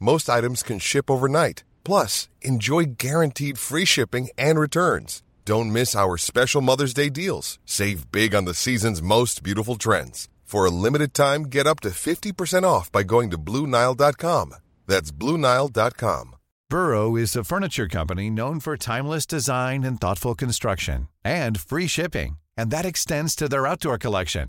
Most items can ship overnight. Plus, enjoy guaranteed free shipping and returns. Don't miss our special Mother's Day deals. Save big on the season's most beautiful trends. For a limited time, get up to 50% off by going to Bluenile.com. That's Bluenile.com. Burrow is a furniture company known for timeless design and thoughtful construction and free shipping, and that extends to their outdoor collection.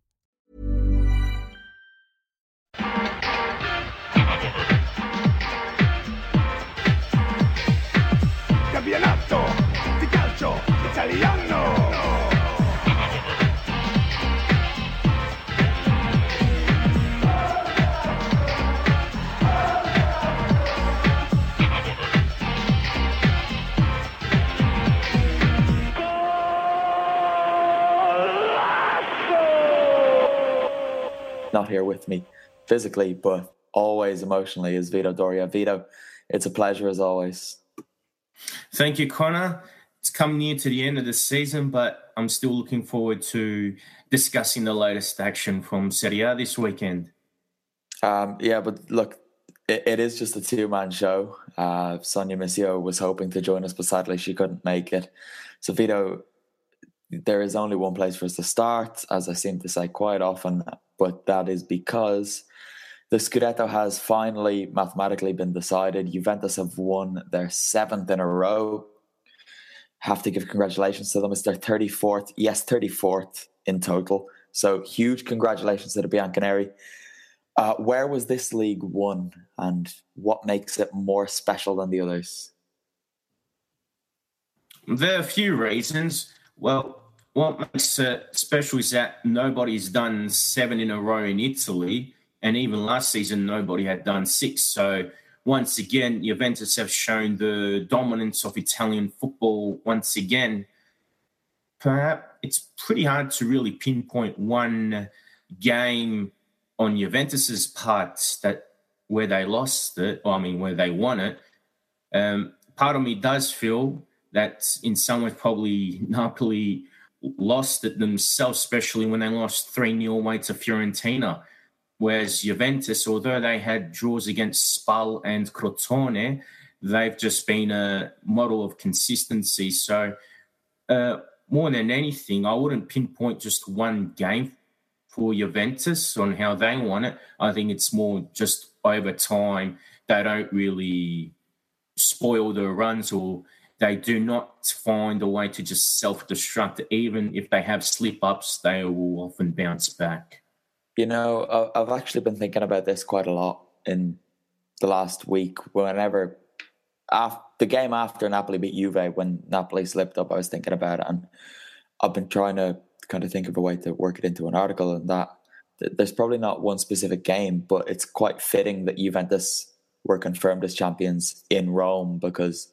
Italiano. not here with me physically, but always emotionally is Vito Doria. Vito, it's a pleasure as always. Thank you, Connor. It's come near to the end of the season, but I'm still looking forward to discussing the latest action from Serie A this weekend. Um, yeah, but look, it, it is just a two man show. Uh, Sonia Missio was hoping to join us, but sadly she couldn't make it. So, Vito, there is only one place for us to start, as I seem to say quite often, but that is because the Scudetto has finally mathematically been decided. Juventus have won their seventh in a row. Have to give congratulations to them. It's their 34th, yes, 34th in total. So huge congratulations to the Bianconeri. Uh, where was this league won and what makes it more special than the others? There are a few reasons. Well, what makes it special is that nobody's done seven in a row in Italy, and even last season nobody had done six. So once again, Juventus have shown the dominance of Italian football once again. Perhaps it's pretty hard to really pinpoint one game on Juventus's part that where they lost it, or I mean where they won it. Um, part of me does feel that in some ways probably Napoli lost it themselves, especially when they lost 3 0 away to Fiorentina. Whereas Juventus, although they had draws against Spal and Crotone, they've just been a model of consistency. So, uh, more than anything, I wouldn't pinpoint just one game for Juventus on how they won it. I think it's more just over time, they don't really spoil their runs or they do not find a way to just self destruct. Even if they have slip ups, they will often bounce back. You know, I've actually been thinking about this quite a lot in the last week. Whenever after the game after Napoli beat Juve, when Napoli slipped up, I was thinking about it, and I've been trying to kind of think of a way to work it into an article. And that there's probably not one specific game, but it's quite fitting that Juventus were confirmed as champions in Rome because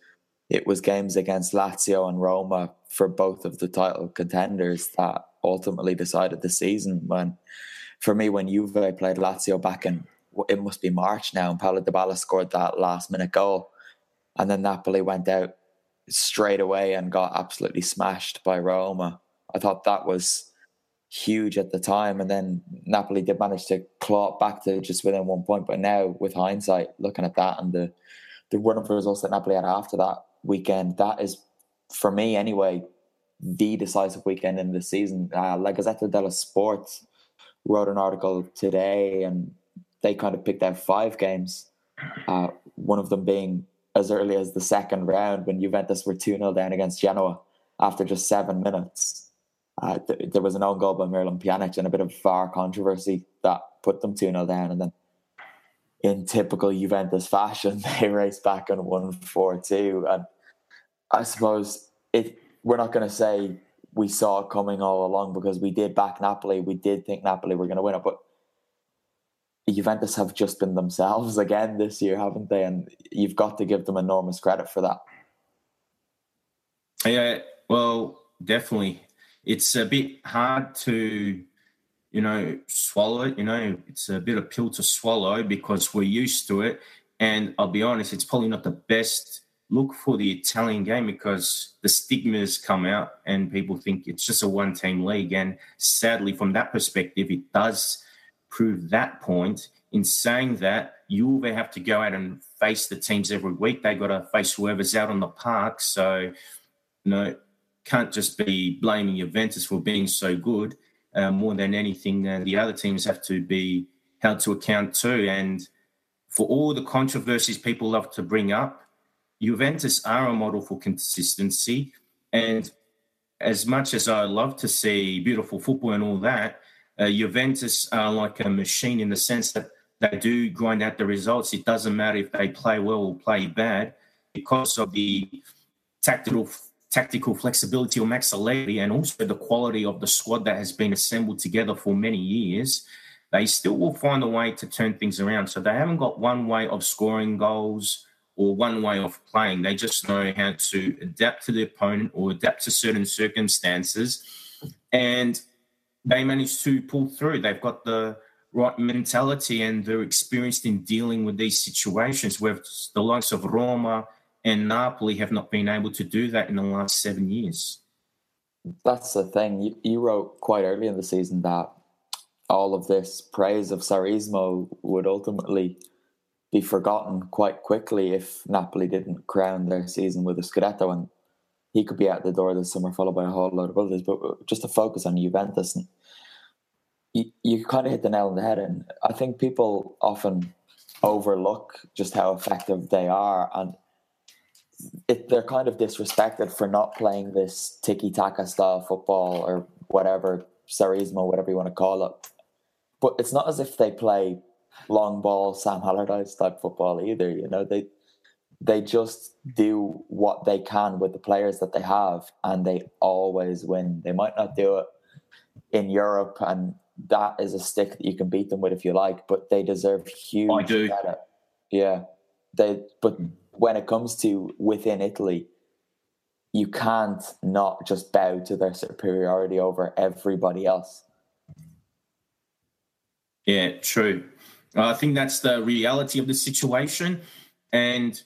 it was games against Lazio and Roma for both of the title contenders that ultimately decided the season. When, for me, when Juve played Lazio back in it must be March now, and Paulo Dybala scored that last minute goal, and then Napoli went out straight away and got absolutely smashed by Roma. I thought that was huge at the time, and then Napoli did manage to claw back to just within one point. But now, with hindsight, looking at that and the the run of results that Napoli had after that, weekend. That is, for me anyway, the decisive weekend in the season. Uh, La Gazzetta dello Sport wrote an article today, and they kind of picked out five games. Uh, one of them being as early as the second round when Juventus were 2 0 down against Genoa after just seven minutes. Uh, th- there was an own goal by Miralem Pjanic and a bit of VAR controversy that put them 2 0 down. And then, in typical Juventus fashion, they raced back and won 4 2. And I suppose it, we're not going to say we saw coming all along because we did back Napoli. We did think Napoli were going to win it. But Juventus have just been themselves again this year, haven't they? And you've got to give them enormous credit for that. Yeah, well, definitely. It's a bit hard to, you know, swallow it. You know, it's a bit of pill to swallow because we're used to it. And I'll be honest, it's probably not the best look for the Italian game because the stigmas come out and people think it's just a one team league. And sadly, from that perspective, it does prove that point. In saying that, you Juve have to go out and face the teams every week. They got to face whoever's out on the park. So, you know, can't just be blaming Juventus for being so good. Uh, more than anything, uh, the other teams have to be held to account too. And for all the controversies people love to bring up, Juventus are a model for consistency. And as much as I love to see beautiful football and all that, uh, Juventus are like a machine in the sense that they do grind out the results. It doesn't matter if they play well or play bad because of the tactical tactical flexibility or Max Allegri and also the quality of the squad that has been assembled together for many years, they still will find a way to turn things around. So they haven't got one way of scoring goals or one way of playing. They just know how to adapt to the opponent or adapt to certain circumstances. And they manage to pull through. They've got the right mentality and they're experienced in dealing with these situations where the likes of Roma and Napoli have not been able to do that in the last seven years. That's the thing. You, you wrote quite early in the season that all of this praise of Sarrismo would ultimately be forgotten quite quickly if Napoli didn't crown their season with a Scudetto and he could be out the door this summer followed by a whole load of others. But just to focus on Juventus, you, you kind of hit the nail on the head. And I think people often overlook just how effective they are. And it, they're kind of disrespected for not playing this tiki taka style football or whatever, Sarrismo, whatever you want to call it. But it's not as if they play long ball Sam Allardyce type football either. You know, they they just do what they can with the players that they have, and they always win. They might not do it in Europe, and that is a stick that you can beat them with if you like. But they deserve huge I do. credit. Yeah, they. But hmm. when it comes to within Italy, you can't not just bow to their superiority over everybody else. Yeah, true. Uh, I think that's the reality of the situation. And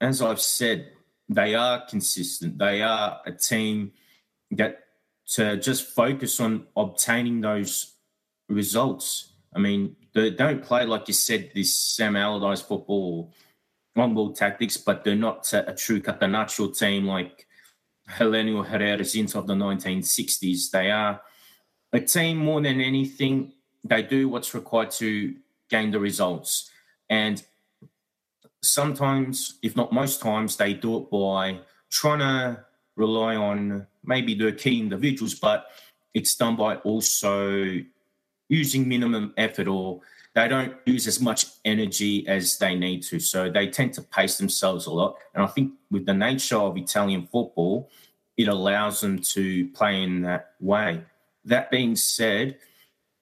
as I've said, they are consistent. They are a team that to just focus on obtaining those results. I mean, they don't play like you said this Sam Allardyce football, on ball tactics, but they're not a, a true Catenaccio team like Helenio Herrera's Inter of the 1960s. They are a team more than anything. They do what's required to gain the results. And sometimes, if not most times, they do it by trying to rely on maybe the key individuals, but it's done by also using minimum effort or they don't use as much energy as they need to. So they tend to pace themselves a lot. And I think with the nature of Italian football, it allows them to play in that way. That being said,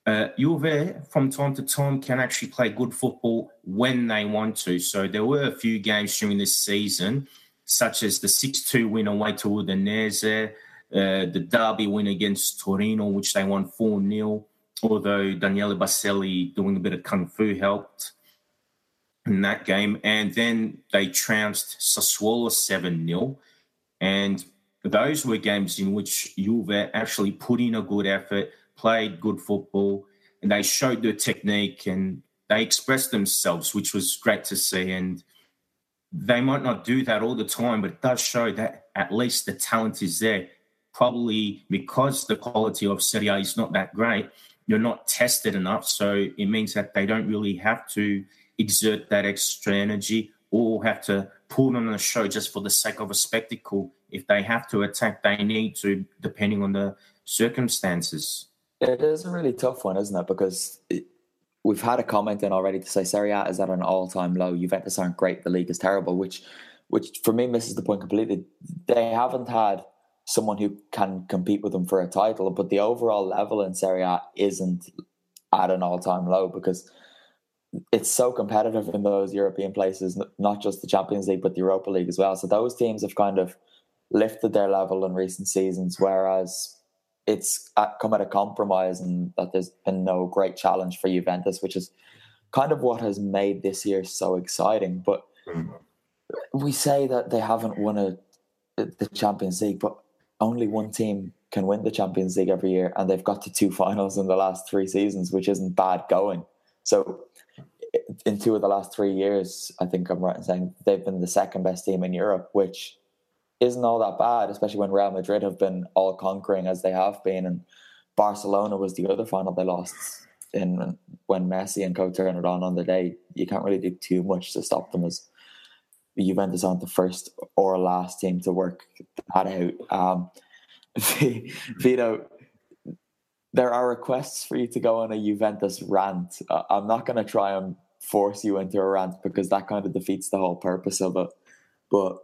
uh, Juve from time to time can actually play good football when they want to. So there were a few games during this season, such as the 6 2 win away to Udinese, uh, the derby win against Torino, which they won 4 0, although Daniele Baselli doing a bit of kung fu helped in that game. And then they trounced Sassuolo 7 0. And those were games in which Juve actually put in a good effort played good football, and they showed their technique and they expressed themselves, which was great to see. And they might not do that all the time, but it does show that at least the talent is there. Probably because the quality of Serie A is not that great, you're not tested enough. So it means that they don't really have to exert that extra energy or have to put on a show just for the sake of a spectacle. If they have to attack, they need to, depending on the circumstances. It is a really tough one, isn't it? Because it, we've had a comment in already to say Serie A is at an all-time low. Juventus aren't great. The league is terrible, which, which for me misses the point completely. They haven't had someone who can compete with them for a title, but the overall level in Serie A isn't at an all-time low because it's so competitive in those European places, not just the Champions League, but the Europa League as well. So those teams have kind of lifted their level in recent seasons, whereas it's at, come at a compromise and that there's been no great challenge for Juventus, which is kind of what has made this year so exciting. But we say that they haven't won a, the Champions League, but only one team can win the Champions League every year, and they've got to two finals in the last three seasons, which isn't bad going. So, in two of the last three years, I think I'm right in saying they've been the second best team in Europe, which isn't all that bad, especially when Real Madrid have been all conquering as they have been, and Barcelona was the other final they lost in when Messi and co turned it on on the day. You can't really do too much to stop them as Juventus aren't the first or last team to work that out. Um, Vito, there are requests for you to go on a Juventus rant. Uh, I'm not going to try and force you into a rant because that kind of defeats the whole purpose of it. But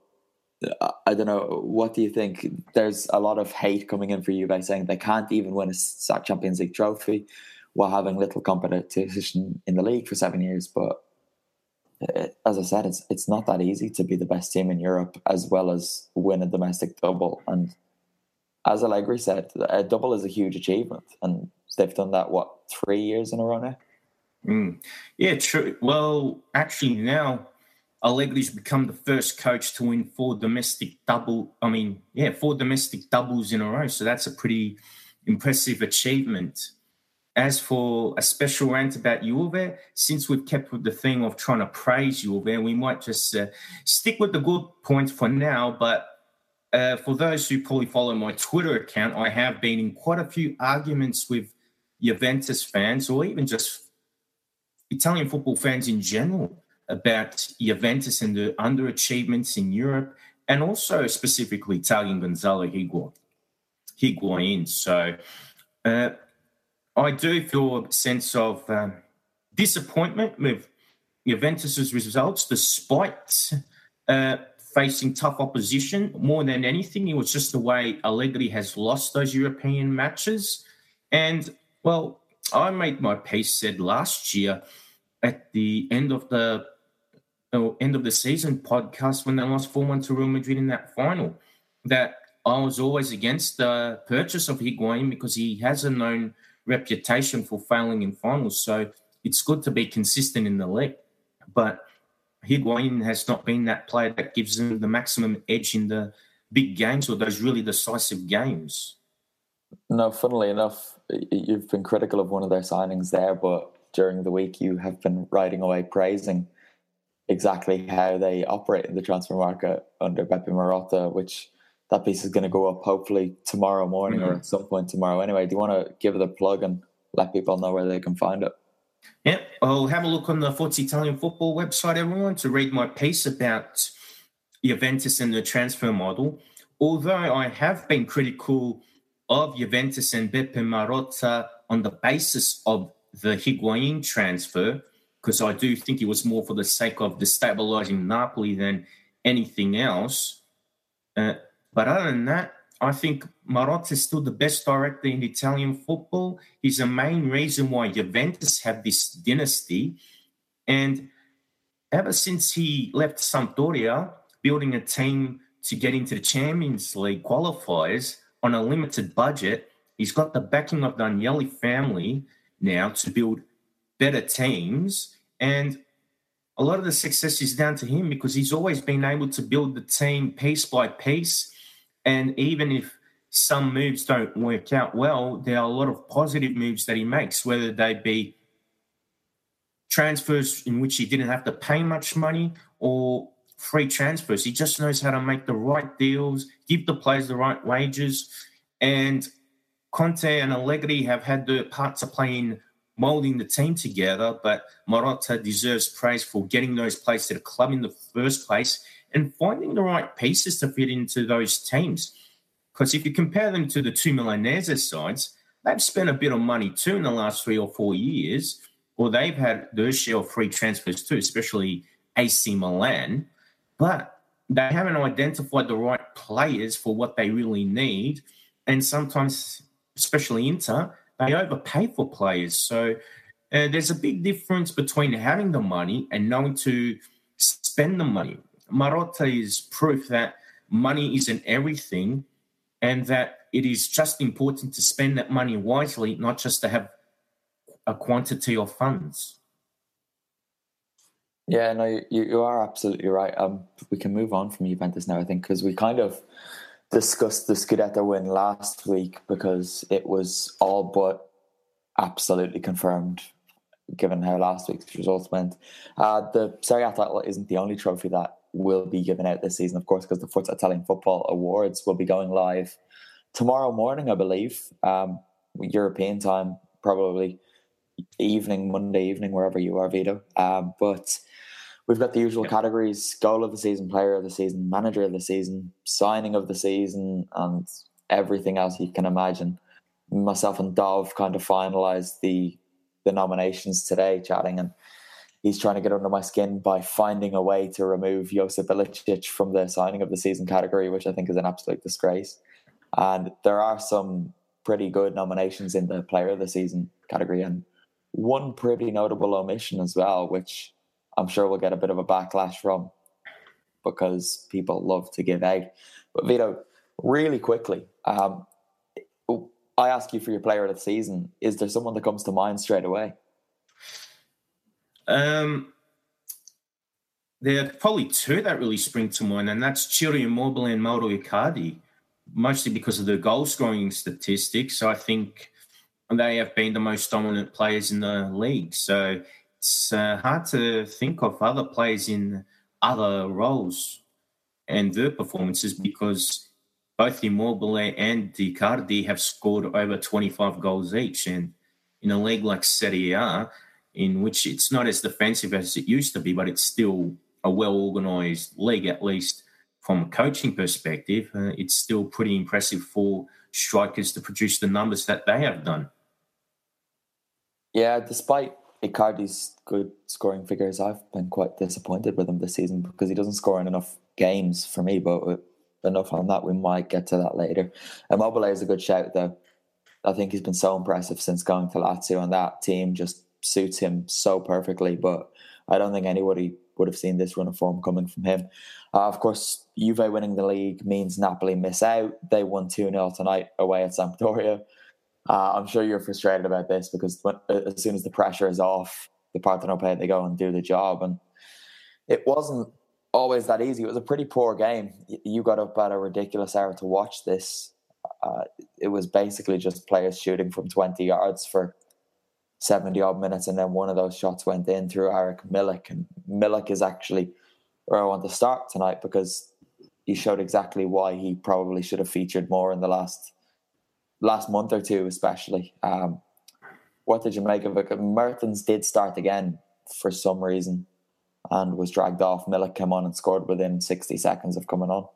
I don't know. What do you think? There's a lot of hate coming in for you by saying they can't even win a Champions League trophy while having little competition in the league for seven years. But uh, as I said, it's it's not that easy to be the best team in Europe as well as win a domestic double. And as Allegri said, a double is a huge achievement, and they've done that what three years in a row now. Mm. Yeah, true. Well, actually, now Allegri's become the first coach to win four domestic double. I mean, yeah, four domestic doubles in a row. So that's a pretty impressive achievement. As for a special rant about Juve, since we've kept with the thing of trying to praise Juve, we might just uh, stick with the good points for now. But uh, for those who probably follow my Twitter account, I have been in quite a few arguments with Juventus fans or even just Italian football fans in general about Juventus and the underachievements in Europe, and also specifically Italian Gonzalo Higuain. Higuain. So uh, I do feel a sense of um, disappointment with Juventus's results, despite uh, facing tough opposition. More than anything, it was just the way Allegri has lost those European matches. And well, I made my piece said last year at the end of the uh, end of the season podcast when they lost 4 1 to Real Madrid in that final that I was always against the purchase of Higuain because he has a known reputation for failing in finals. So it's good to be consistent in the league. But Higuain has not been that player that gives him the maximum edge in the big games or those really decisive games. No, funnily enough, you've been critical of one of their signings there, but during the week you have been writing away praising exactly how they operate in the transfer market under Beppe Marotta, which that piece is going to go up hopefully tomorrow morning mm-hmm. or at some point tomorrow. Anyway, do you want to give it a plug and let people know where they can find it? Yeah, I'll have a look on the Forza Italian Football website, everyone, to read my piece about Juventus and the transfer model. Although I have been critical of Juventus and Beppe Marotta on the basis of the Higuain transfer, because I do think it was more for the sake of destabilizing Napoli than anything else. Uh, but other than that, I think Marotta is still the best director in Italian football. He's the main reason why Juventus have this dynasty. And ever since he left Sampdoria, building a team to get into the Champions League qualifiers on a limited budget, he's got the backing of the Agnelli family now to build better teams. And a lot of the success is down to him because he's always been able to build the team piece by piece. And even if some moves don't work out well, there are a lot of positive moves that he makes, whether they be transfers in which he didn't have to pay much money or free transfers. He just knows how to make the right deals, give the players the right wages. And Conte and Allegri have had the part to play in molding the team together, but Marotta deserves praise for getting those players to the club in the first place and finding the right pieces to fit into those teams. Because if you compare them to the two Milanese sides, they've spent a bit of money too in the last three or four years, or they've had their share of free transfers too, especially AC Milan. But they haven't identified the right players for what they really need. And sometimes, especially Inter, they overpay for players. So uh, there's a big difference between having the money and knowing to spend the money. Marotta is proof that money isn't everything and that it is just important to spend that money wisely, not just to have a quantity of funds. Yeah, no, you, you are absolutely right. Um, we can move on from Juventus now, I think, because we kind of discussed the Scudetto win last week because it was all but absolutely confirmed, given how last week's results went. Uh, the Serie A title isn't the only trophy that will be given out this season, of course, because the Forza Italian Football Awards will be going live tomorrow morning, I believe, um, European time, probably evening, Monday evening, wherever you are, Vito. Um, but we've got the usual yeah. categories goal of the season, player of the season, manager of the season, signing of the season, and everything else you can imagine. Myself and Dov kind of finalized the the nominations today, chatting, and he's trying to get under my skin by finding a way to remove Josip Ilicic from the signing of the season category, which I think is an absolute disgrace. And there are some pretty good nominations in the player of the season category, and one pretty notable omission as well, which I'm sure we'll get a bit of a backlash from because people love to give out. But Vito, really quickly, um, I ask you for your player of the season. Is there someone that comes to mind straight away? Um, there are probably two that really spring to mind, and that's Ciro Immobile and Mauro Icardi, mostly because of the goal scoring statistics. So I think they have been the most dominant players in the league. So it's uh, hard to think of other players in other roles and their performances because both Immobile and Icardi have scored over 25 goals each. And in a league like Serie A, in which it's not as defensive as it used to be, but it's still a well organized league, at least from a coaching perspective, uh, it's still pretty impressive for strikers to produce the numbers that they have done. Yeah, despite Icardi's good scoring figures, I've been quite disappointed with him this season because he doesn't score in enough games for me. But enough on that, we might get to that later. Immobile is a good shout, though. I think he's been so impressive since going to Lazio, and that team just suits him so perfectly. But I don't think anybody would have seen this run of form coming from him. Uh, of course, Juve winning the league means Napoli miss out. They won 2 0 tonight away at Sampdoria. Uh, I'm sure you're frustrated about this because as soon as the pressure is off, the Partenopei, they go and do the job. And it wasn't always that easy. It was a pretty poor game. You got up at a ridiculous hour to watch this. Uh, it was basically just players shooting from 20 yards for 70 odd minutes. And then one of those shots went in through Arek Milik. And Milik is actually where I want to start tonight because he showed exactly why he probably should have featured more in the last last month or two, especially. Um, what did you make of it? Mertens did start again for some reason and was dragged off. Milik came on and scored within 60 seconds of coming on.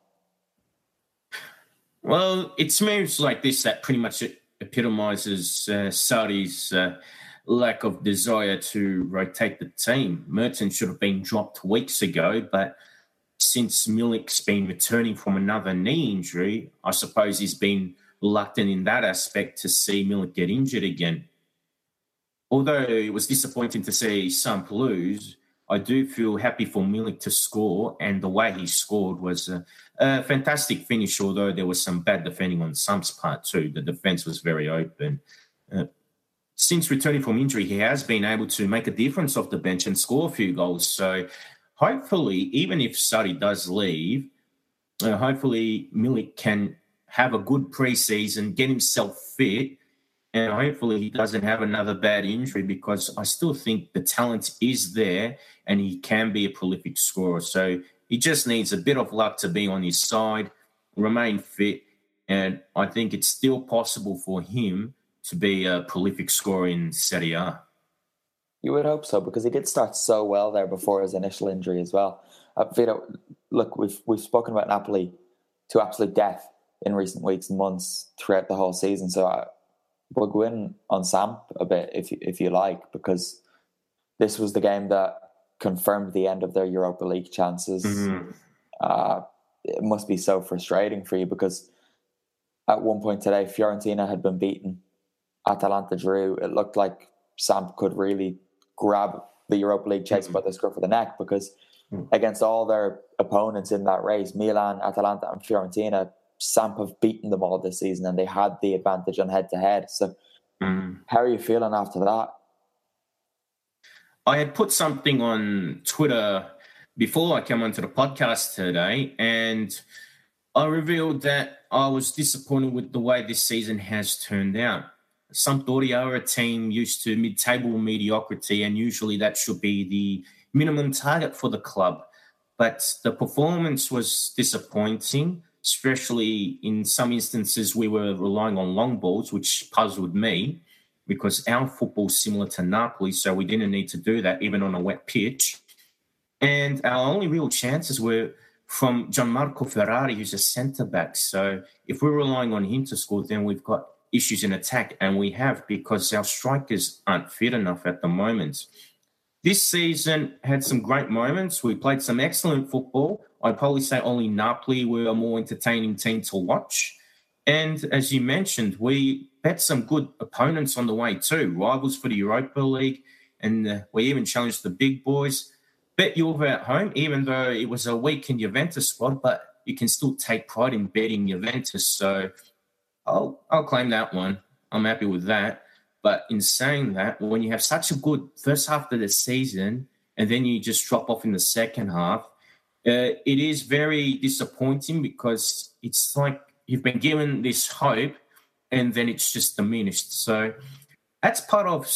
Well, it's moves like this that pretty much epitomizes uh, Sarri's uh, lack of desire to rotate the team. Mertens should have been dropped weeks ago, but since Milik's been returning from another knee injury, I suppose he's been reluctant in that aspect to see Milik get injured again. Although it was disappointing to see Samp lose, I do feel happy for Milik to score, and the way he scored was a, a, fantastic finish. Although there was some bad defending on Samp's part too, the defense was very open. Uh, since returning from injury, he has been able to make a difference off the bench and score a few goals. So hopefully, even if Sarri does leave, uh, hopefully Milik can have a good preseason, get himself fit, and hopefully he doesn't have another bad injury because I still think the talent is there and he can be a prolific scorer. So he just needs a bit of luck to be on his side, remain fit, and I think it's still possible for him to be a prolific scorer in Serie A. You would hope so because he did start so well there before his initial injury as well. Uh, Vito, look, we've we've spoken about Napoli to absolute death in recent weeks and months throughout the whole season. So I will go in on Samp a bit if you, if you like, because this was the game that confirmed the end of their Europa League chances. Mm-hmm. Uh, it must be so frustrating for you because at one point today, Fiorentina had been beaten. Atalanta drew. It looked like Samp could really grab the Europa League chase mm-hmm. by the scruff of the neck because mm-hmm. against all their opponents in that race, Milan, Atalanta, and Fiorentina, Samp have beaten them all this season and they had the advantage on head to head. So, mm. how are you feeling after that? I had put something on Twitter before I came onto the podcast today, and I revealed that I was disappointed with the way this season has turned out. Sampdoria are a team used to mid table mediocrity, and usually that should be the minimum target for the club. But the performance was disappointing, especially in some instances we were relying on long balls, which puzzled me because our football is similar to Napoli, so we didn't need to do that even on a wet pitch. And our only real chances were from Gianmarco Ferrari, who's a centre back. So if we're relying on him to score, then we've got issues in attack, and we have because our strikers aren't fit enough at the moment. This season had some great moments. We played some excellent football. I'd probably say only Napoli were a more entertaining team to watch. And as you mentioned, we bet some good opponents on the way too, rivals for the Europa League, and uh, we even challenged the big boys. Bet Juve at home, even though it was a weakened Juventus squad, but you can still take pride in betting Juventus. So I'll I'll claim that one. I'm happy with that. But in saying that, when you have such a good first half of the season and then you just drop off in the second half, uh, it is very disappointing because it's like you've been given this hope and then it's just diminished. So that's part of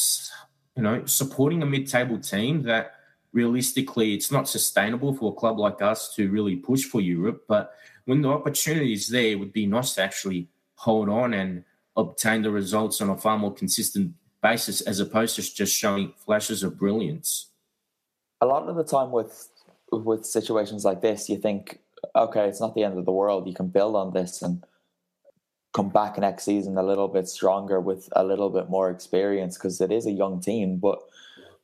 you know supporting a mid-table team that realistically it's not sustainable for a club like us to really push for Europe. But when the opportunity is there, it would be nice to actually hold on and obtain the results on a far more consistent basis as opposed to just showing flashes of brilliance. A lot of the time with with situations like this, you think, okay, it's not the end of the world. You can build on this and come back next season a little bit stronger with a little bit more experience because it is a young team. But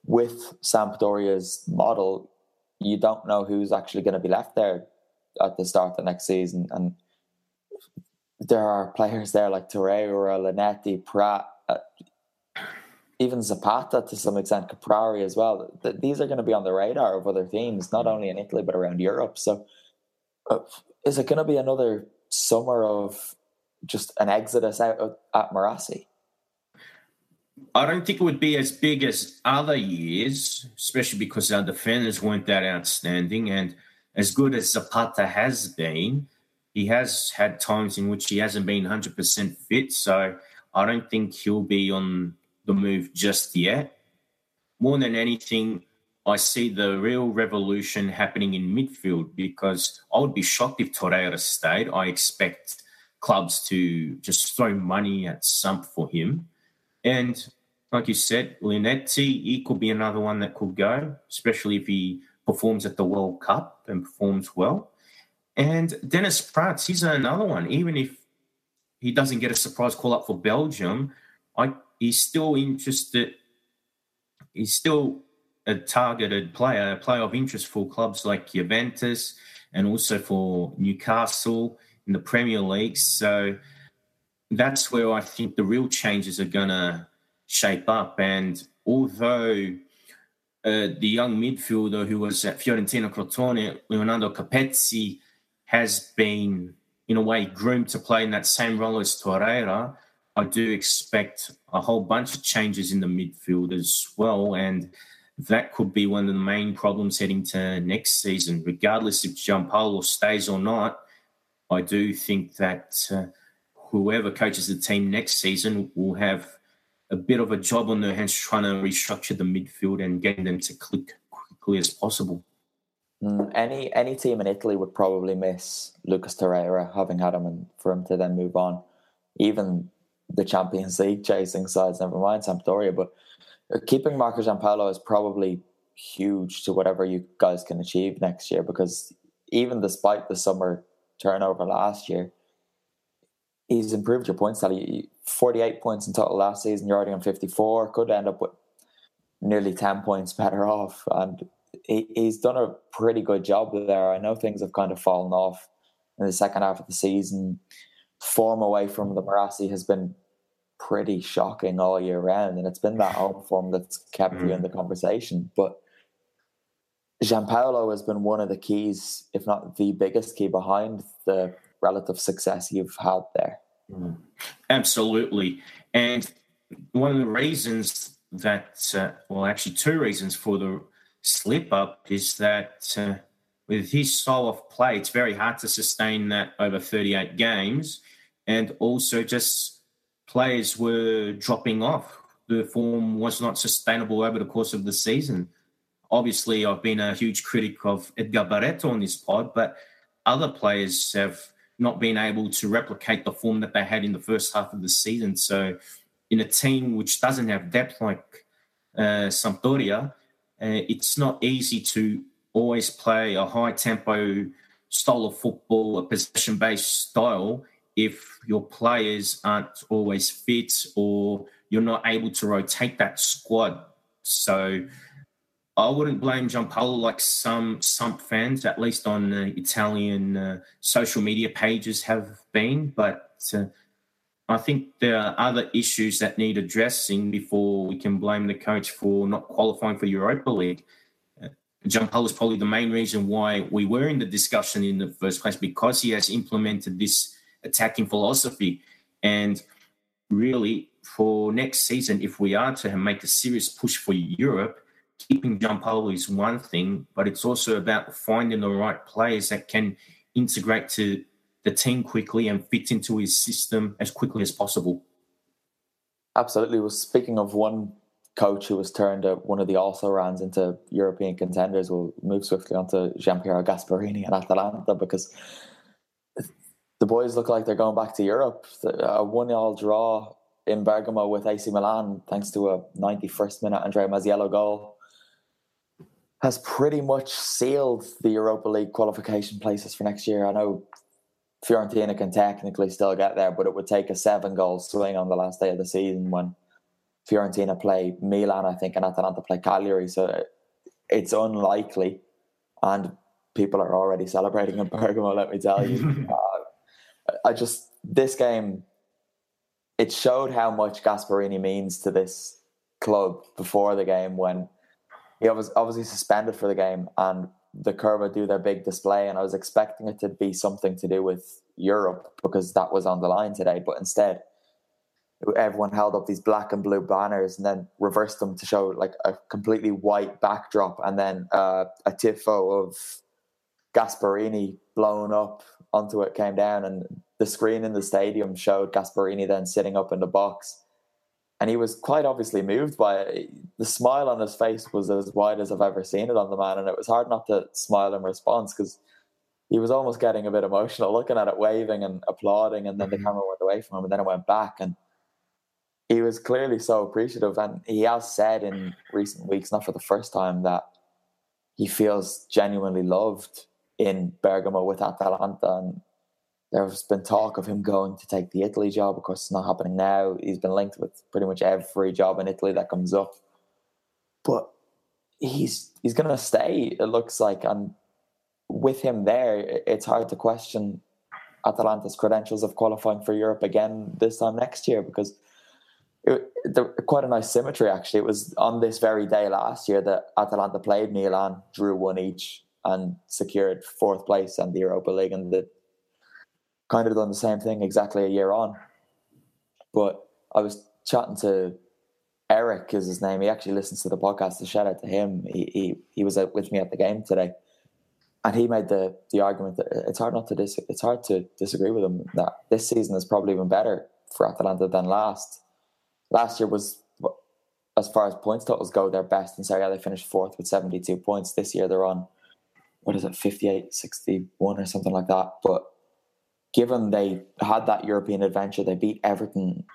with Sampdoria's model, you don't know who's actually going to be left there at the start of next season. And there are players there like Torreira, Linetty, Praet, uh, even Zapata to some extent, Caprari as well. These are going to be on the radar of other teams, not only in Italy but around Europe. So, uh, is it going to be another summer of just an exodus out at Marassi? I don't think it would be as big as other years, especially because our defenders weren't that outstanding. And as good as Zapata has been, he has had times in which he hasn't been 100% fit. So I don't think he'll be on the move just yet. More than anything, I see the real revolution happening in midfield because I would be shocked if Torreira stayed. I expect clubs to just throw money at Samp for him. And like you said, Linetty, he could be another one that could go, especially if he performs at the World Cup and performs well. And Dennis Praet, he's another one. Even if he doesn't get a surprise call up for Belgium, I he's still interested. He's still a targeted player, a player of interest for clubs like Juventus and also for Newcastle in the Premier League. So that's where I think the real changes are going to shape up. And although uh, the young midfielder who was at Fiorentina Crotone, Leonardo Capezzi, has been, in a way, groomed to play in that same role as Torreira, I do expect a whole bunch of changes in the midfield as well. And that could be one of the main problems heading to next season. Regardless if Giampaolo stays or not, I do think that uh, whoever coaches the team next season will have a bit of a job on their hands trying to restructure the midfield and getting them to click quickly as possible. Mm, any any team in Italy would probably miss Lucas Torreira, having had him, and for him to then move on. Even the Champions League chasing sides, never mind Sampdoria. But uh, keeping Marco Giampaolo is probably huge to whatever you guys can achieve next year because even despite the summer turnover last year, he's improved your points tally. 48 points in total last season. You're already on 54. Could end up with nearly 10 points better off. And he, he's done a pretty good job there. I know things have kind of fallen off in the second half of the season. Form away from the Marassi has been pretty shocking all year round, and it's been that home form that's kept mm. you in the conversation. But Giampaolo has been one of the keys, if not the biggest key, behind the relative success you've had there. Mm. Absolutely. And one of the reasons that, uh, well, actually, two reasons for the slip up is that uh, with his style of play, it's very hard to sustain that over 38 games. And also, just players were dropping off. The form was not sustainable over the course of the season. Obviously, I've been a huge critic of Edgar Barreto on this pod, but other players have not been able to replicate the form that they had in the first half of the season. So, in a team which doesn't have depth like uh, Sampdoria, uh, it's not easy to always play a high tempo style of football, a possession based style, if your players aren't always fit or you're not able to rotate that squad. So I wouldn't blame Giampaolo like some some fans, at least on uh, Italian uh, social media pages, have been. But uh, I think there are other issues that need addressing before we can blame the coach for not qualifying for Europa League. Uh, Giampaolo is probably the main reason why we were in the discussion in the first place because he has implemented this attacking philosophy. And really, for next season, if we are to make a serious push for Europe, keeping Giampaolo is one thing, but it's also about finding the right players that can integrate to the team quickly and fit into his system as quickly as possible. Absolutely. Well, speaking of one coach who has turned at one of the also rans into European contenders, we'll move swiftly on to Giampiero Gasperini at Atalanta because the boys look like they're going back to Europe. A one-all draw in Bergamo with AC Milan, thanks to a 91st minute Andrea Masiello goal, has pretty much sealed the Europa League qualification places for next year. I know Fiorentina can technically still get there, but it would take a seven-goal swing on the last day of the season when Fiorentina play Milan, I think, and Atalanta play Cagliari. So it's unlikely, and people are already celebrating in Bergamo. Let me tell you. I just this game it showed how much Gasperini means to this club before the game when he was obviously suspended for the game and the Curva do their big display and I was expecting it to be something to do with Europe because that was on the line today but instead everyone held up these black and blue banners and then reversed them to show like a completely white backdrop and then uh, a tifo of Gasperini blown up onto it came down, and the screen in the stadium showed Gasperini then sitting up in the box. And he was quite obviously moved by it. The smile on his face was as wide as I've ever seen it on the man, and it was hard not to smile in response because he was almost getting a bit emotional, looking at it, waving and applauding, and then the mm-hmm. camera went away from him, and then it went back, and he was clearly so appreciative. And he has said in recent weeks, not for the first time, that he feels genuinely loved in Bergamo with Atalanta. And there's been talk of him going to take the Italy job. Of course, it's not happening now. He's been linked with pretty much every job in Italy that comes up. But he's he's going to stay, it looks like. And with him there, it's hard to question Atalanta's credentials of qualifying for Europe again this time next year because it, there, quite a nice symmetry actually. It was on this very day last year that Atalanta played Milan, drew one each, and secured fourth place and the Europa League, and the kind of done the same thing exactly a year on. But I was chatting to Eric, is his name. He actually listens to the podcast. A shout out to him. He he, he was with me at the game today, and he made the the argument that it's hard not to dis- it's hard to disagree with him that this season is probably even better for Atalanta than last. Last year was as far as points totals go, their best in Serie A. They finished fourth with 72 points. This year they're on what is it, 58, 61 or something like that. But given they had that European adventure, they beat Everton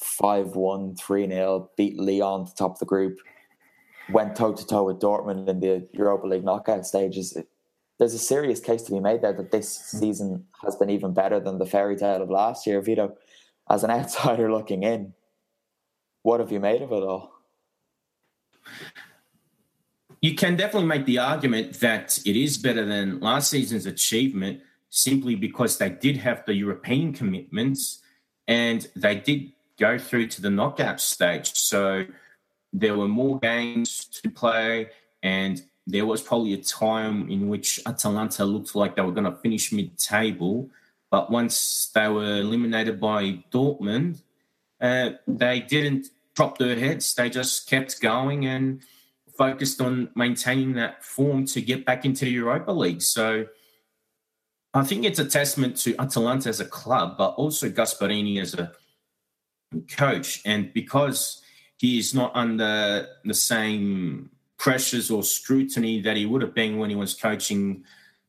5 1, 3 0, beat Lyon to top of the group, went toe to toe with Dortmund in the Europa League knockout stages. It, there's a serious case to be made there that this season has been even better than the fairy tale of last year. Vito, as an outsider looking in, what have you made of it all? You can definitely make the argument that it is better than last season's achievement simply because they did have the European commitments and they did go through to the knockout stage. So there were more games to play, and there was probably a time in which Atalanta looked like they were going to finish mid table. But once they were eliminated by Dortmund, uh, they didn't drop their heads. They just kept going and focused on maintaining that form to get back into the Europa League. So I think it's a testament to Atalanta as a club, but also Gasperini as a coach. And because he is not under the same pressures or scrutiny that he would have been when he was coaching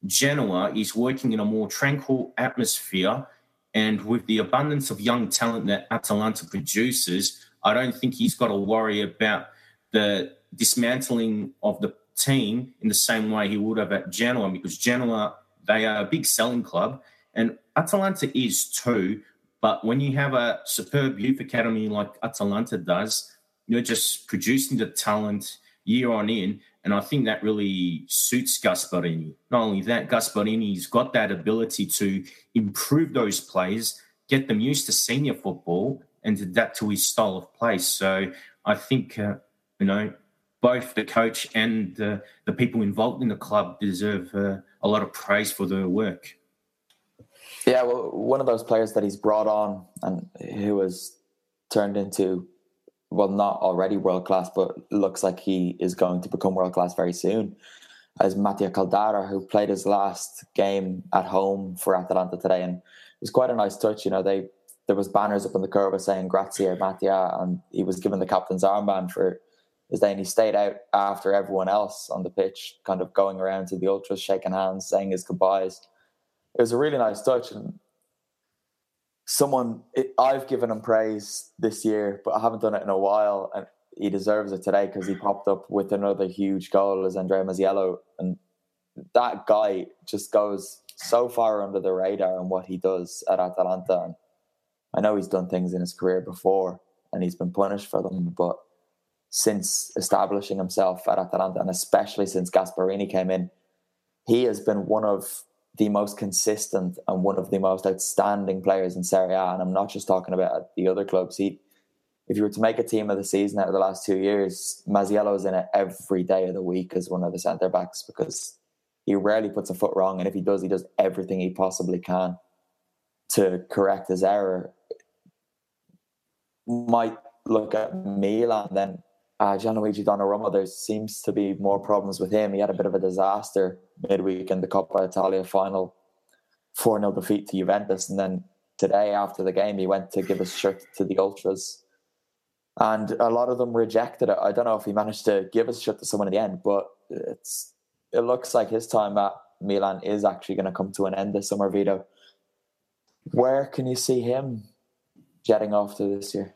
Genoa, he's working in a more tranquil atmosphere. And with the abundance of young talent that Atalanta produces, I don't think he's got to worry about the dismantling of the team in the same way he would have at Genoa, because Genoa, they are a big selling club, and Atalanta is too. But when you have a superb youth academy like Atalanta does, you're just producing the talent year on in. And I think that really suits Gasperini. Not only that, Gasperini's got that ability to improve those players, get them used to senior football, and adapt to his style of play. So I think, uh, you know, both the coach and uh, the people involved in the club deserve uh, a lot of praise for their work. Yeah, well, one of those players that he's brought on and who has turned into, well, not already world class, but looks like he is going to become world class very soon, is Mattia Caldara, who played his last game at home for Atalanta today, and it was quite a nice touch. You know, they there was banners up on the curve saying "Grazie, Mattia," and he was given the captain's armband for day, and he stayed out after everyone else on the pitch, kind of going around to the ultras, shaking hands, saying his goodbyes it was a really nice touch and someone it, I've given him praise this year, but I haven't done it in a while, and he deserves it today because he popped up with another huge goal as Andrea Masiello, and that guy just goes so far under the radar and what he does at Atalanta. And I know he's done things in his career before, and he's been punished for them, but since establishing himself at Atalanta, and especially since Gasperini came in, he has been one of the most consistent and one of the most outstanding players in Serie A. And I'm not just talking about the other clubs. He, if you were to make a team of the season out of the last two years, Masiello is in it every day of the week as one of the centre backs because he rarely puts a foot wrong. And if he does, he does everything he possibly can to correct his error. Might look at Milan then uh, Gianluigi Donnarumma, there seems to be more problems with him. He had a bit of a disaster midweek in the Coppa Italia final, 4 0 defeat to Juventus. And then today, after the game, he went to give his shirt to the Ultras. And a lot of them rejected it. I don't know if he managed to give his shirt to someone in the end, but it's it looks like his time at Milan is actually going to come to an end this summer, Vito. Where can you see him jetting off to this year?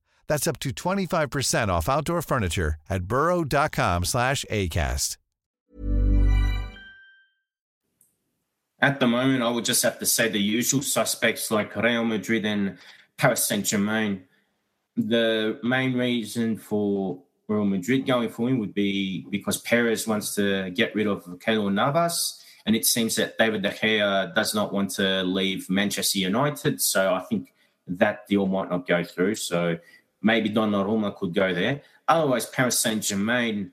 That's up to 25% off outdoor furniture at burrow.com slash ACAST. At the moment, I would just have to say the usual suspects like Real Madrid and Paris Saint Germain. The main reason for Real Madrid going for him would be because Perez wants to get rid of Keylor Navas, and it seems that David De Gea does not want to leave Manchester United. So I think that deal might not go through. So maybe Donnarumma could go there. Otherwise, Paris Saint Germain,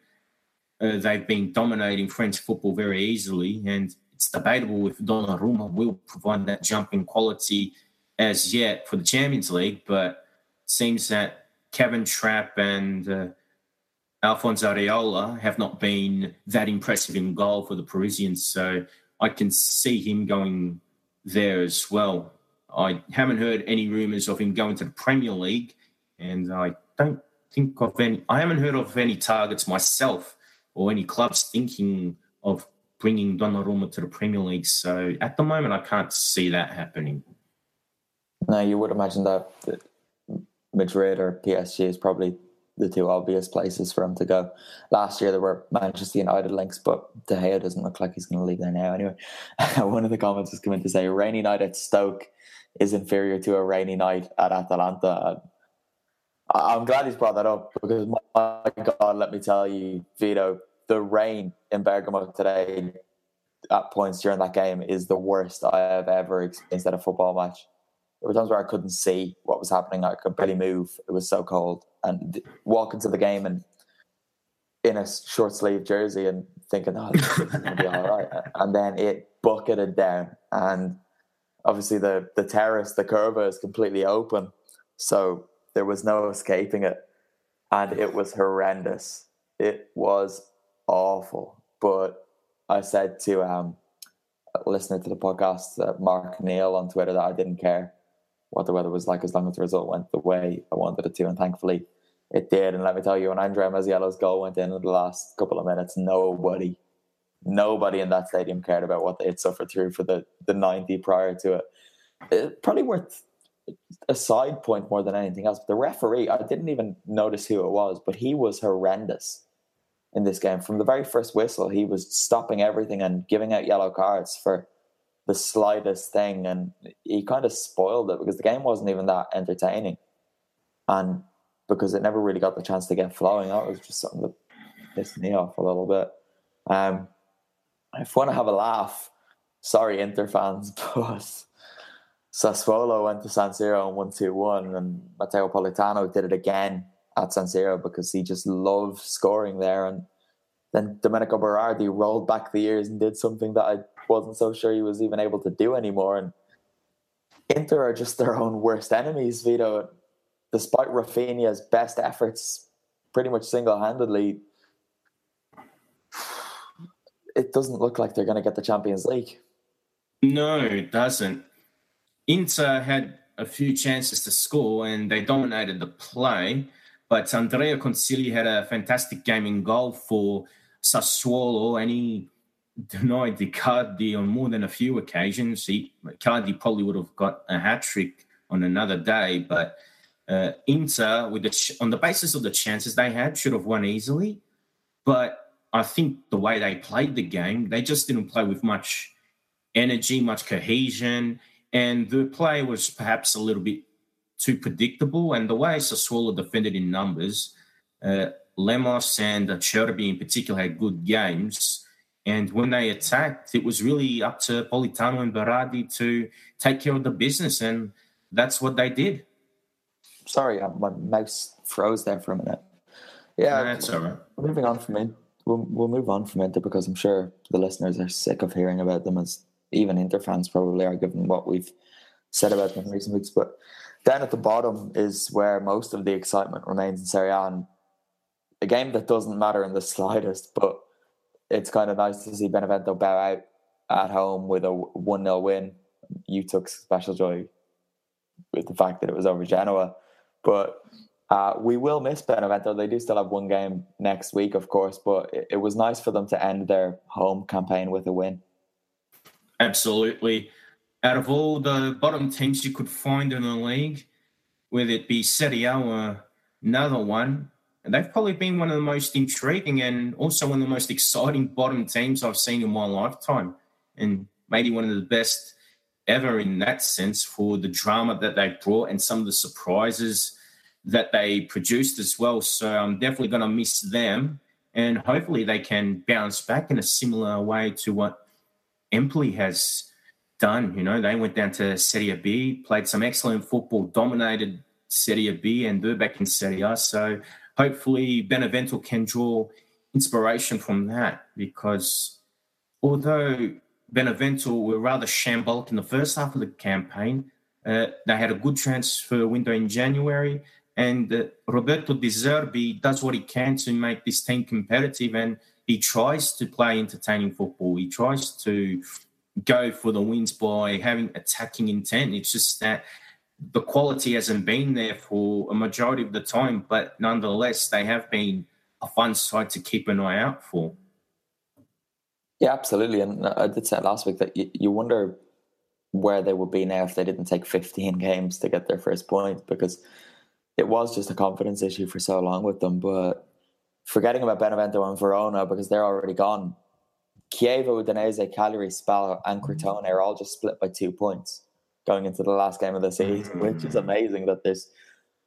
uh, they've been dominating French football very easily, and it's debatable if Donnarumma will provide that jump in quality as yet for the Champions League. But it seems that Kevin Trapp and uh, Alphonse Areola have not been that impressive in goal for the Parisians. So I can see him going there as well. I haven't heard any rumours of him going to the Premier League, and I don't think of any. I haven't heard of any targets myself or any clubs thinking of bringing Donnarumma to the Premier League. So at the moment, I can't see that happening. No, you would imagine that Madrid or PSG is probably the two obvious places for him to go. Last year there were Manchester United links, but De Gea doesn't look like he's going to leave there now. Anyway, one of the comments was coming to say a rainy night at Stoke is inferior to a rainy night at Atalanta. I'm glad he's brought that up because my God, let me tell you, Vito, the rain in Bergamo today at points during that game is the worst I have ever experienced at a football match. There were times where I couldn't see what was happening. I could barely move. It was so cold. And walk into the game and in a short sleeve jersey and thinking, oh, this is going to be all right. And then it bucketed down. And obviously the, the terrace, the curva is completely open. So there was no escaping it. And it was horrendous. It was awful. But I said to um, listening to the podcast, uh, Mark Neal on Twitter, that I didn't care what the weather was like as long as the result went the way I wanted it to. And thankfully it did. And let me tell you, when Andrea Masiello's goal went in in the last couple of minutes, nobody, nobody in that stadium cared about what they had suffered through for the, the 90 prior to it. it probably worth a side point more than anything else. The referee, I didn't even notice who it was, but he was horrendous in this game. From the very first whistle, he was stopping everything and giving out yellow cards for the slightest thing, and he kind of spoiled it because the game wasn't even that entertaining, and because it never really got the chance to get flowing. That was just something that pissed me off a little bit. Um, if you want to have a laugh, sorry Inter fans, but Sassuolo went to San Siro and won two one, and Matteo Politano did it again at San Siro because he just loved scoring there and. Then Domenico Berardi rolled back the years and did something that I wasn't so sure he was even able to do anymore. And Inter are just their own worst enemies, Vito. Despite Rafinha's best efforts, pretty much single handedly, it doesn't look like they're going to get the Champions League. No, it doesn't. Inter had a few chances to score and they dominated the play, but Andrea Consigli had a fantastic game in goal for Sassuolo and he denied Icardi on more than a few occasions. He, Icardi probably would have got a hat trick on another day, but uh, Inter, with the ch- on the basis of the chances they had, should have won easily. But I think the way they played the game, they just didn't play with much energy, much cohesion, and the play was perhaps a little bit too predictable. And the way Sassuolo defended in numbers, uh, Lemos and Cerbi in particular had good games and when they attacked, it was really up to Politano and Berardi to take care of the business. And that's what they did. Sorry, uh, my mouse froze there for a minute. Yeah, that's all right. Moving on from it, we'll, we'll move on from Inter because I'm sure the listeners are sick of hearing about them, as even Inter fans probably are, given what we've said about them in recent weeks. But down at the bottom is where most of the excitement remains in Serie A. And a game that doesn't matter in the slightest, but it's kind of nice to see Benevento bow out at home with a 1 0 win. You took special joy with the fact that it was over Genoa. But uh, we will miss Benevento. They do still have one game next week, of course, but it, it, was nice for them to end their home campaign with a win. Absolutely. Out of all the bottom teams you could find in the league, whether it be Serie A or another one, they've probably been one of the most intriguing and also one of the most exciting bottom teams I've seen in my lifetime. And maybe one of the best ever in that sense for the drama that they brought and some of the surprises that they produced as well. So I'm definitely going to miss them. And hopefully they can bounce back in a similar way to what Empoli has done. You know, they went down to Serie B, played some excellent football, dominated Serie B and they're back in Serie A. So hopefully Benevento can draw inspiration from that because although Benevento were rather shambolic in the first half of the campaign, uh, they had a good transfer window in January, and uh, Roberto De Zerbi does what he can to make this team competitive, and he tries to play entertaining football. He tries to go for the wins by having attacking intent. It's just that the quality hasn't been there for a majority of the time, but nonetheless, they have been a fun side to keep an eye out for. Yeah, absolutely. And I did say last week that you, you wonder where they would be now if they didn't take 15 games to get their first point because it was just a confidence issue for so long with them. But forgetting about Benevento and Verona because they're already gone, Chievo, Udinese, Cagliari, Spal, and mm. Crotone are all just split by two points going into the last game of the season, mm. which is amazing that there's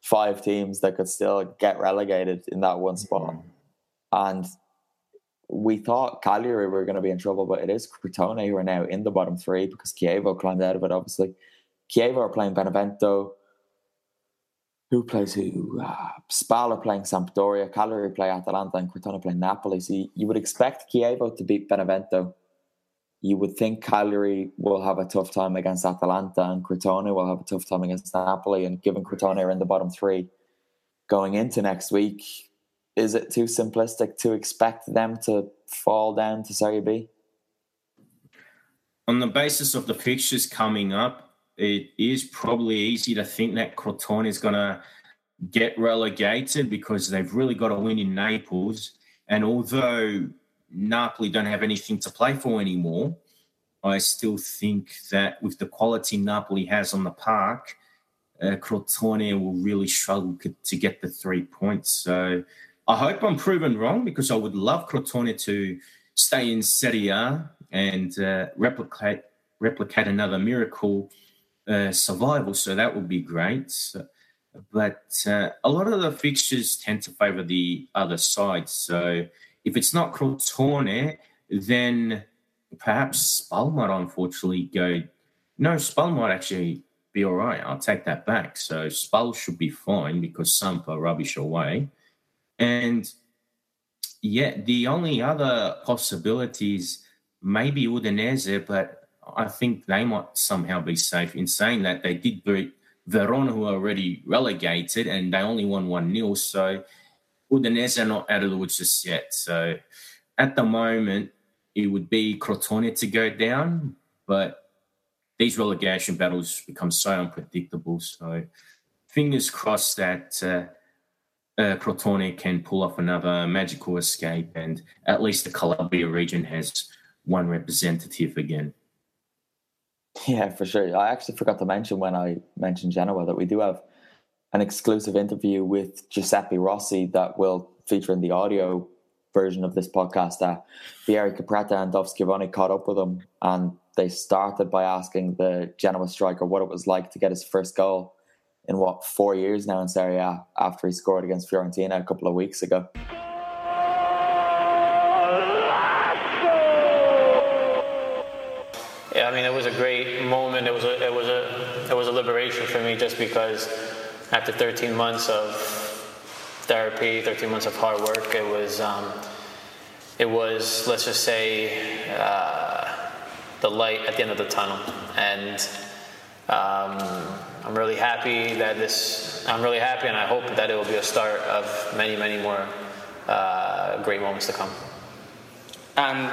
five teams that could still get relegated in that one spot. Mm. And we thought Cagliari were going to be in trouble, but it is Crotone who are now in the bottom three because Chievo climbed out of it, obviously. Chievo are playing Benevento. Who plays who? Uh, Spal are playing Sampdoria, Cagliari play Atalanta, and Crotone play Napoli. So you, you would expect Chievo to beat Benevento. You would think Cagliari will have a tough time against Atalanta, and Crotone will have a tough time against Napoli. And given Crotone are in the bottom three going into next week, is it too simplistic to expect them to fall down to Serie B? On the basis of the fixtures coming up, it is probably easy to think that Crotone is going to get relegated because they've really got to win in Naples. And although Napoli don't have anything to play for anymore, I still think that with the quality Napoli has on the park, uh, Crotone will really struggle to get the three points. So I hope I'm proven wrong because I would love Crotone to stay in Serie A and uh, replicate replicate another miracle uh, survival. So that would be great. So, but uh, a lot of the fixtures tend to favour the other side. So if it's not Crotone, then perhaps Spal might unfortunately go. No, Spal might actually be all right. I'll take that back. So Spal should be fine because Samp rubbish away. And yeah, the only other possibilities maybe Udinese, but I think they might somehow be safe in saying that they did beat Verona, who are already relegated, and they only won 1 0. So Udinese are not out of the woods just yet. So at the moment, it would be Crotone to go down, but these relegation battles become so unpredictable. So fingers crossed that. Uh, uh, Crotone can pull off another magical escape, and at least the Calabria region has one representative again. Yeah, for sure. I actually forgot to mention when I mentioned Genoa that we do have an exclusive interview with Giuseppe Rossi that will feature in the audio version of this podcast. Uh, Vieri Capretta and Dov Schiavone caught up with him, and they started by asking the Genoa striker what it was like to get his first goal in what four years now in Serie A after he scored against Fiorentina a couple of weeks ago. Moment. It was a it was a it was a liberation for me just because after 13 months of therapy, 13 months of hard work, it was um, it was let's just say uh, the light at the end of the tunnel and. Um, I'm really happy that this, I'm really happy and I hope that it will be a start of many, many more uh, great moments to come. And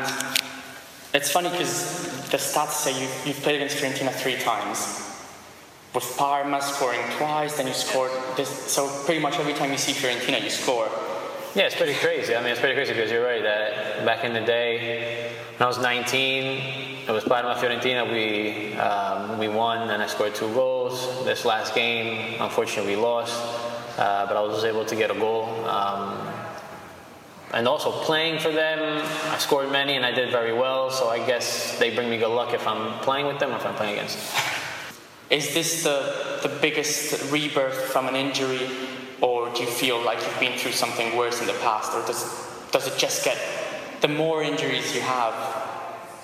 it's funny because the stats say you, you've played against Fiorentina three times. With Parma scoring twice, then you scored this, so pretty much every time you see Fiorentina, you score. Yeah, it's pretty crazy. I mean, it's pretty crazy because you're right that back in the day, when I was 19, it was Parma Fiorentina. We um, we won, and I scored two goals. This last game, unfortunately, we lost, uh, but I was able to get a goal. Um, and also playing for them, I scored many, and I did very well. So I guess they bring me good luck if I'm playing with them or if I'm playing against them. Is this the, the biggest rebirth from an injury, or do you feel like you've been through something worse in the past, or does, does it just get, the more injuries you have,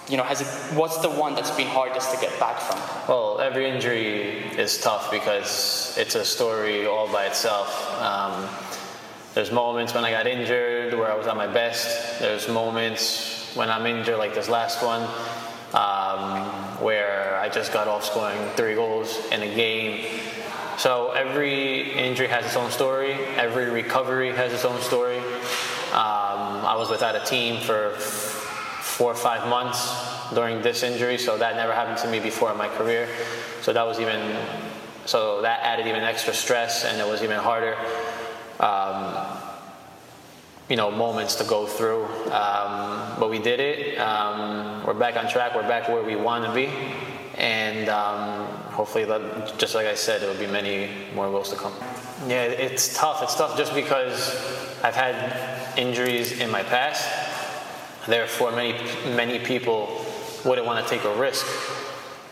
you know, has it, what's the one that's been hardest to get back from? Well, every injury is tough because it's a story all by itself. Um, there's moments when I got injured where I was at my best. There's moments when I'm injured, like this last one, um, where I just got off scoring three goals in a game. So every injury has its own story. Every recovery has its own story. Um, I was without a team for four or five months during this injury, so that never happened to me before in my career. So that was even, so that added even extra stress, and it was even harder. Um, you know, moments to go through. Um, but we did it. Um, we're back on track. We're back where we want to be. And um, hopefully, that, just like I said, there will be many more goals to come. Yeah, it's tough. It's tough just because I've had injuries in my past. Therefore, many many people wouldn't want to take a risk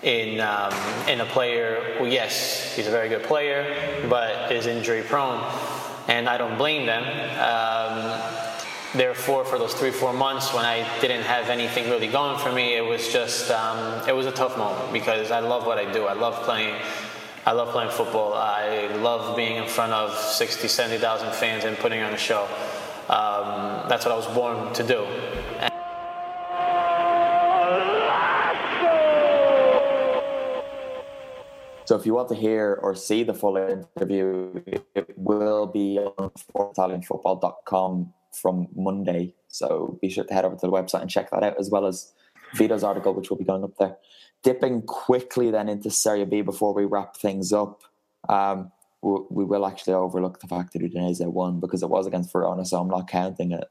in um, in a player who, yes, he's a very good player, but is injury prone and I don't blame them. Um, therefore, for those three, four months when I didn't have anything really going for me, it was just um, it was a tough moment because I love what I do. I love playing. I love playing football. I love being in front of 60, 70,000 fans and putting on a show. Um, that's what I was born to do. So if you want to hear or see the full interview, it will be on italianfootball.com from Monday. So be sure to head over to the website and check that out, as well as Vito's article, which will be going up there. Dipping quickly then into Serie B before we wrap things up. Um, we will actually overlook the fact that Udinese won because it was against Verona, so I'm not counting it.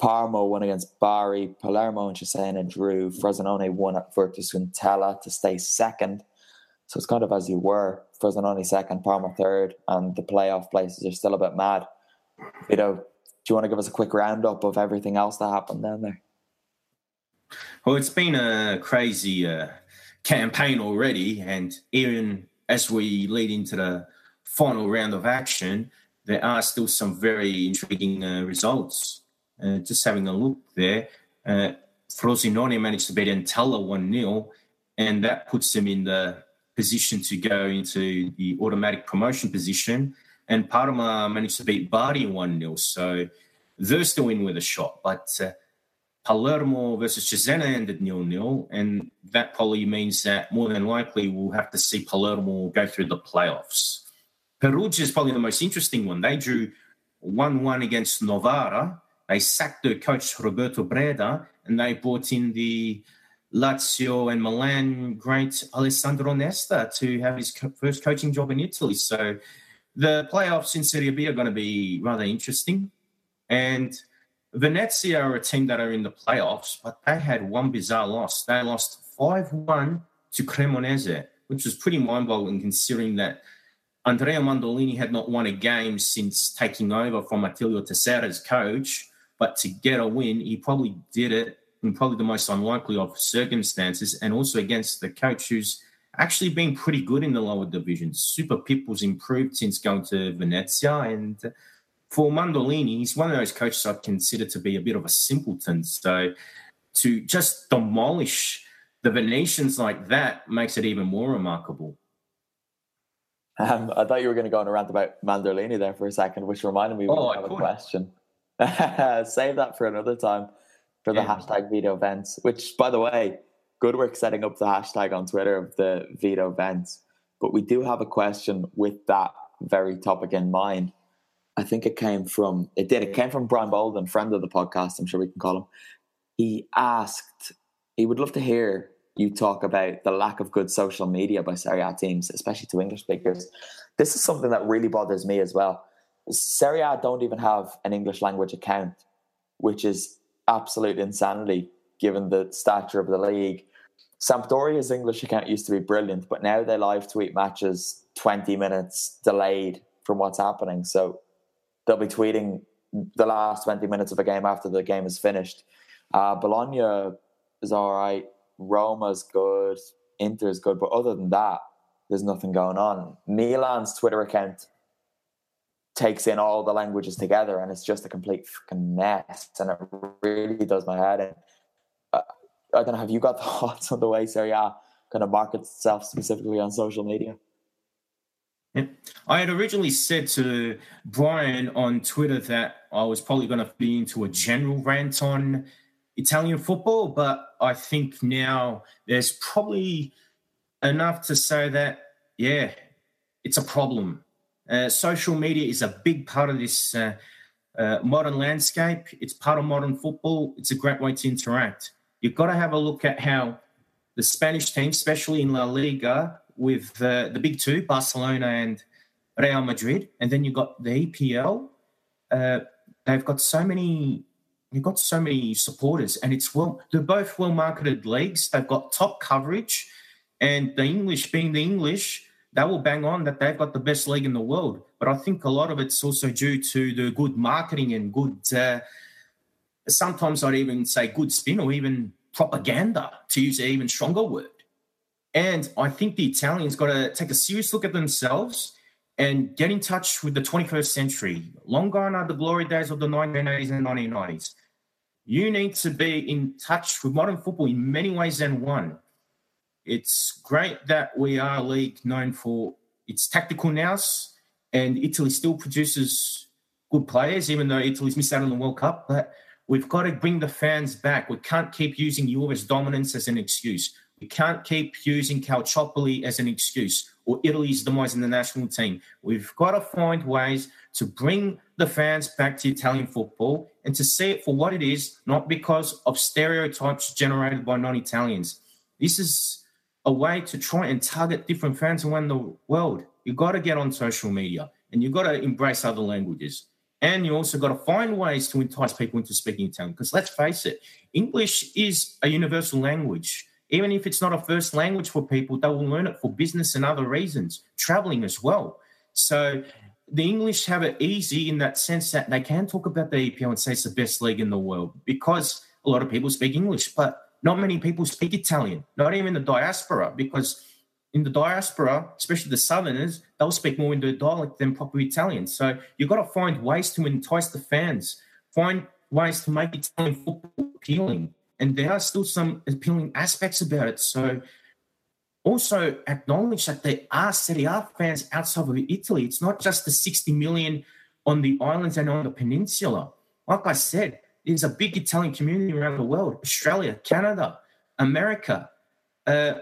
Parma won against Bari, Palermo and Cesena drew, Frosinone won at Virtus Entella to stay second. So it's kind of as you were. Frosinone second, Parma third, and the playoff places are still a bit mad. You know, do you want to give us a quick roundup of everything else that happened down there? Well, it's been a crazy uh, campaign already, and even as we lead into the final round of action, there are still some very intriguing uh, results. Uh, just having a look there, uh, Frosinone managed to beat Entella 1 0, and that puts them in the position to go into the automatic promotion position. And Parma managed to beat Bari 1 0. So they're still in with a shot. But uh, Palermo versus Cesena ended 0 0. And that probably means that more than likely we'll have to see Palermo go through the playoffs. Perugia is probably the most interesting one. They drew 1 1 against Novara. They sacked their coach Roberto Breda and they brought in the Lazio and Milan great Alessandro Nesta to have his co- first coaching job in Italy. So the playoffs in Serie B are going to be rather interesting. And Venezia are a team that are in the playoffs, but they had one bizarre loss. They lost 5 1 to Cremonese, which was pretty mind boggling considering that Andrea Mandorlini had not won a game since taking over from Attilio Tessera as coach. But to get a win, he probably did it in probably the most unlikely of circumstances, and also against the coach who's actually been pretty good in the lower divisions. Super Pippo's improved since going to Venezia, and for Mandorlini, he's one of those coaches I'd consider to be a bit of a simpleton. So to just demolish the Venetians like that makes it even more remarkable. Um, I thought you were going to go on a rant about Mandorlini there for a second, which reminded me oh, we have a question. Save that for another time for the yeah. hashtag Vito Vents, which, by the way, good work setting up the hashtag on Twitter of the Vito Vents. But we do have a question with that very topic in mind. I think it came from, it did, it came from Brian Bolden, friend of the podcast, I'm sure we can call him. He asked, he would love to hear you talk about the lack of good social media by Serie A teams, especially to English speakers. This is something that really bothers me as well. Serie A don't even have an English language account, which is absolute insanity given the stature of the league. Sampdoria's English account used to be brilliant, but now they live tweet matches 20 minutes delayed from what's happening. So they'll be tweeting the last 20 minutes of a game after the game is finished. Uh, Bologna is all right. Roma's good. Inter's good. But other than that, there's nothing going on. Milan's Twitter account takes in all the languages together and it's just a complete fucking mess. And it really does my head and Uh, I don't know, have you got thoughts on the way Serie A kind of markets itself specifically on social media? I had originally said to Brian on Twitter that I was probably going to be into a general rant on Italian football, but I think now there's probably enough to say that, yeah, it's a problem. Uh, social media is a big part of this uh, uh, modern landscape. It's part of modern football. It's a great way to interact. You've got to have a look at how the Spanish team, especially in La Liga, with uh, the big two, Barcelona and Real Madrid, and then you've got the EPL. Uh, they've got so many. You've got so many supporters, and it's well. They're both well marketed leagues. They've got top coverage, and the English, being the English, they will bang on that they've got the best league in the world. But I think a lot of it's also due to the good marketing and good. Uh, sometimes I'd even say good spin or even propaganda, to use an even stronger word. And I think the Italians got to take a serious look at themselves and get in touch with the 21st century. Long gone are the glory days of the 1980s and 1990s. You need to be in touch with modern football in many ways than one. It's great that we are a league known for its tactical nous, and Italy still produces good players, even though Italy's missed out on the World Cup. But we've got to bring the fans back. We can't keep using Juve's dominance as an excuse. We can't keep using Calciopoli as an excuse or Italy's demise in the national team. We've got to find ways to bring the fans back to Italian football and to see it for what it is, not because of stereotypes generated by non Italians. This is a way to try and target different fans around the world. You've got to get on social media and you've got to embrace other languages. And you also got to find ways to entice people into speaking Italian. Because let's face it, English is a universal language. Even if it's not a first language for people, they will learn it for business and other reasons, traveling as well. So the English have it easy in that sense that they can talk about the EPL and say it's the best league in the world because a lot of people speak English, but not many people speak Italian, not even the diaspora, because in the diaspora, especially the Southerners, they'll speak more in the dialect than proper Italian. So you've got to find ways to entice the fans, find ways to make Italian football appealing and there are still some appealing aspects about it. So also acknowledge that there are Serie A fans outside of Italy. It's not just the 60 million on the islands and on the peninsula. Like I said, there's a big Italian community around the world Australia, Canada, America. Uh,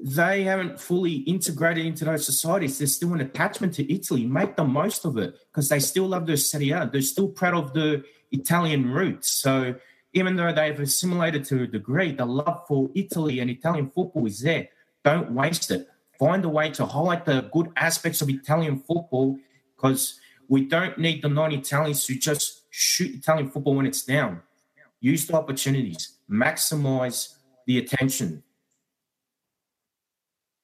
they haven't fully integrated into those societies. There's still an attachment to Italy. Make the most of it because they still love their Serie A. They're still proud of the Italian roots. So even though they've assimilated to a degree, the love for Italy and Italian football is there. Don't waste it. Find a way to highlight the good aspects of Italian football because we don't need the non Italians to just shoot Italian football when it's down. Use the opportunities, maximize the attention.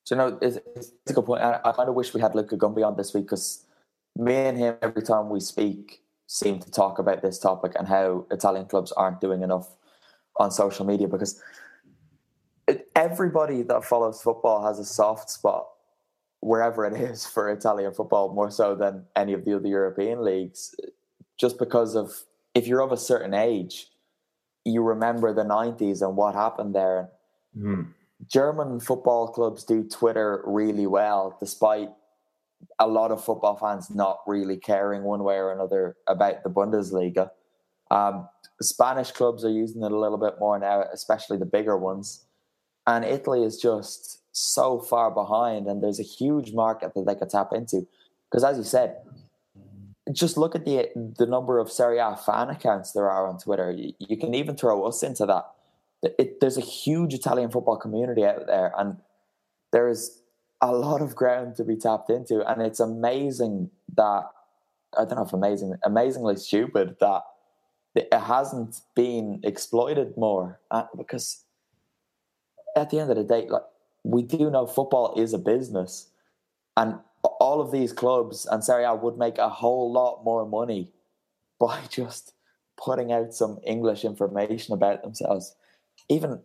So, you know, it's, it's a good point. I, I kind of wish we had Luca Gumby on this week because me and him, every time we speak, seem to talk about this topic and how Italian clubs aren't doing enough on social media because everybody that follows football has a soft spot wherever it is for Italian football more so than any of the other European leagues just because of if you're of a certain age you remember the 90s and what happened there mm. German football clubs do Twitter really well despite a lot of football fans not really caring one way or another about the Bundesliga. Um, Spanish clubs are using it a little bit more now, especially the bigger ones. And Italy is just so far behind, and there's a huge market that they could tap into. Because as you said, just look at the the number of Serie A fan accounts there are on Twitter. You, you can even throw us into that. It, there's a huge Italian football community out there, and there is a lot of ground to be tapped into, and it's amazing that I don't know if amazing, amazingly stupid that it hasn't been exploited more uh, because at the end of the day, like we do know football is a business, and all of these clubs and Serie A would make a whole lot more money by just putting out some English information about themselves. Even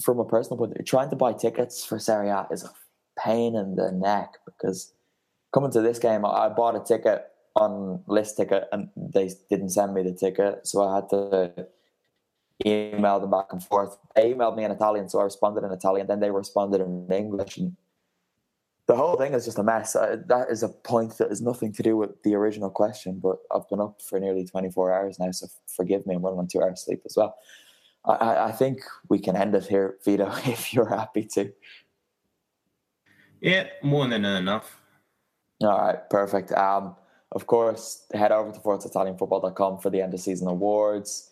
from a personal point of view, trying to buy tickets for Serie A is a pain in the neck because coming to this game, I bought a ticket on list ticket and they didn't send me the ticket, so I had to email them back and forth. They emailed me in Italian, so I responded in Italian. Then they responded in English, and the whole thing is just a mess. Uh, that is a point that has nothing to do with the original question, but I've been up for nearly 24 hours now, so forgive me. I'm running on two hours sleep as well. I, I think we can end it here, Vito, if you're happy to. Yeah, more than enough. All right, perfect. Um, of course, head over to ForzaItalianFootball.com for the end of season awards.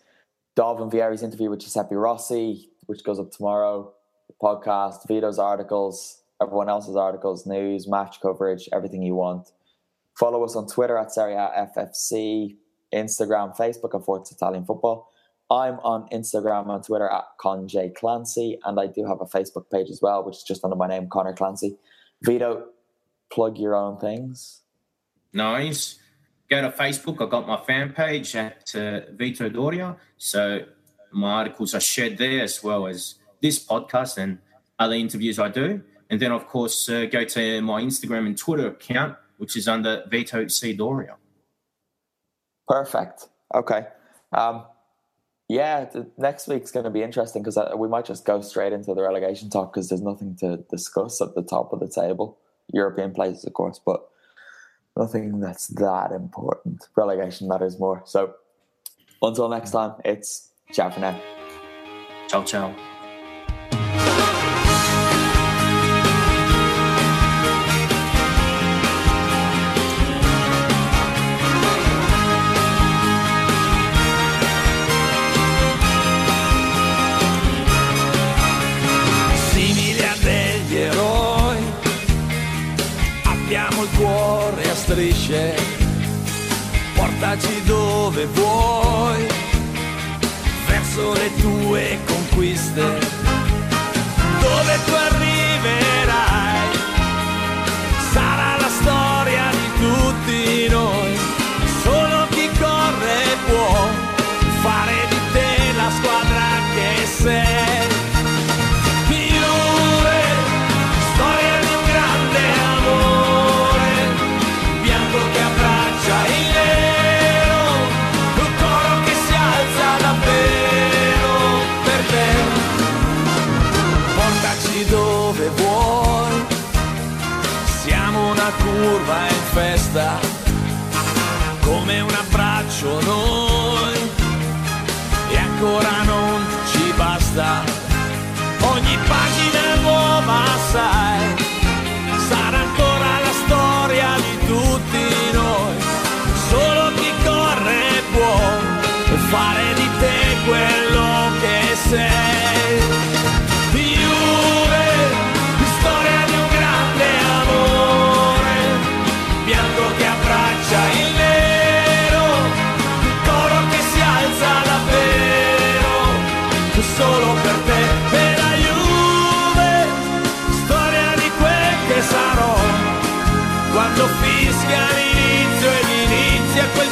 Dalvin Vieri's interview with Giuseppe Rossi, which goes up tomorrow. The podcast, Vito's articles, everyone else's articles, news, match coverage, everything you want. Follow us on Twitter at Serie A FFC, Instagram, Facebook at Forza Italian Football. I'm on Instagram and Twitter at Con J Clancy, and I do have a Facebook page as well, which is just under my name, Connor Clancy. Vito, plug your own things. Nice. Go to Facebook. I've got my fan page at uh, Vito Doria. So my articles are shared there as well as this podcast and other interviews I do. And then, of course, uh, go to my Instagram and Twitter account, which is under Vito C. Doria. Perfect. Okay. Um, yeah, the, next week's going to be interesting because we might just go straight into the relegation talk because there's nothing to discuss at the top of the table. European places, of course, but nothing that's that important. Relegation matters more. So until next time, it's ciao for now. Ciao, ciao.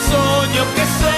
Soy que soy